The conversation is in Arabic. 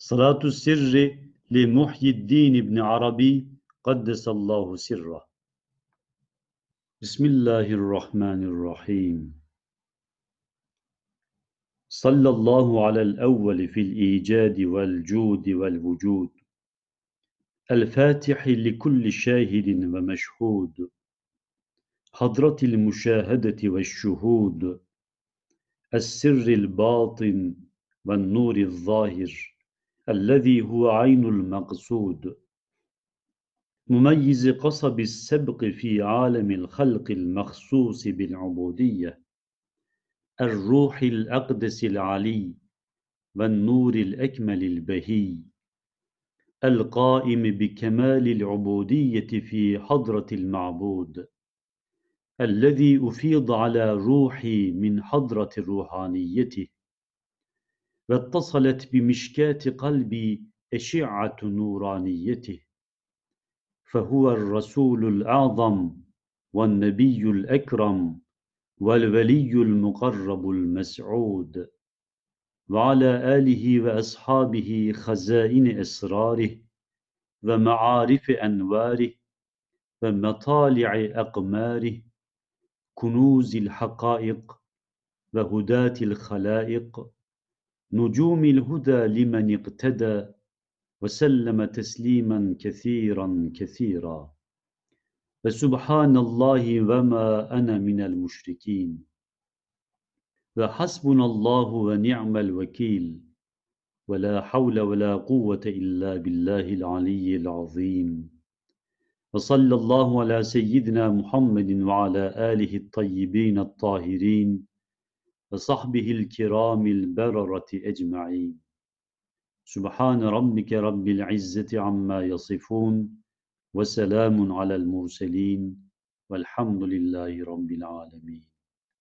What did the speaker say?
صلاة السر لمحيي الدين بن عربي قدس الله سره. بسم الله الرحمن الرحيم. صلى الله على الأول في الإيجاد والجود والوجود. الفاتح لكل شاهد ومشهود. حضرة المشاهدة والشهود. السر الباطن والنور الظاهر. الذي هو عين المقصود. مميز قصب السبق في عالم الخلق المخصوص بالعبودية. الروح الأقدس العلي والنور الأكمل البهي. القائم بكمال العبودية في حضرة المعبود. الذي أفيض على روحي من حضرة روحانيته. واتصلت بمشكاة قلبي أشعة نورانيته. فهو الرسول الأعظم والنبي الأكرم والولي المقرب المسعود. وعلى آله وأصحابه خزائن أسراره ومعارف أنواره ومطالع أقماره كنوز الحقائق وهداة الخلائق نجوم الهدى لمن اقتدى وسلم تسليما كثيرا كثيرا. فسبحان الله وما أنا من المشركين. وحسبنا الله ونعم الوكيل. ولا حول ولا قوة إلا بالله العلي العظيم. وصلى الله على سيدنا محمد وعلى آله الطيبين الطاهرين. وصحبه الكرام البررة أجمعين. سبحان ربك رب العزة عما يصفون وسلام على المرسلين والحمد لله رب العالمين.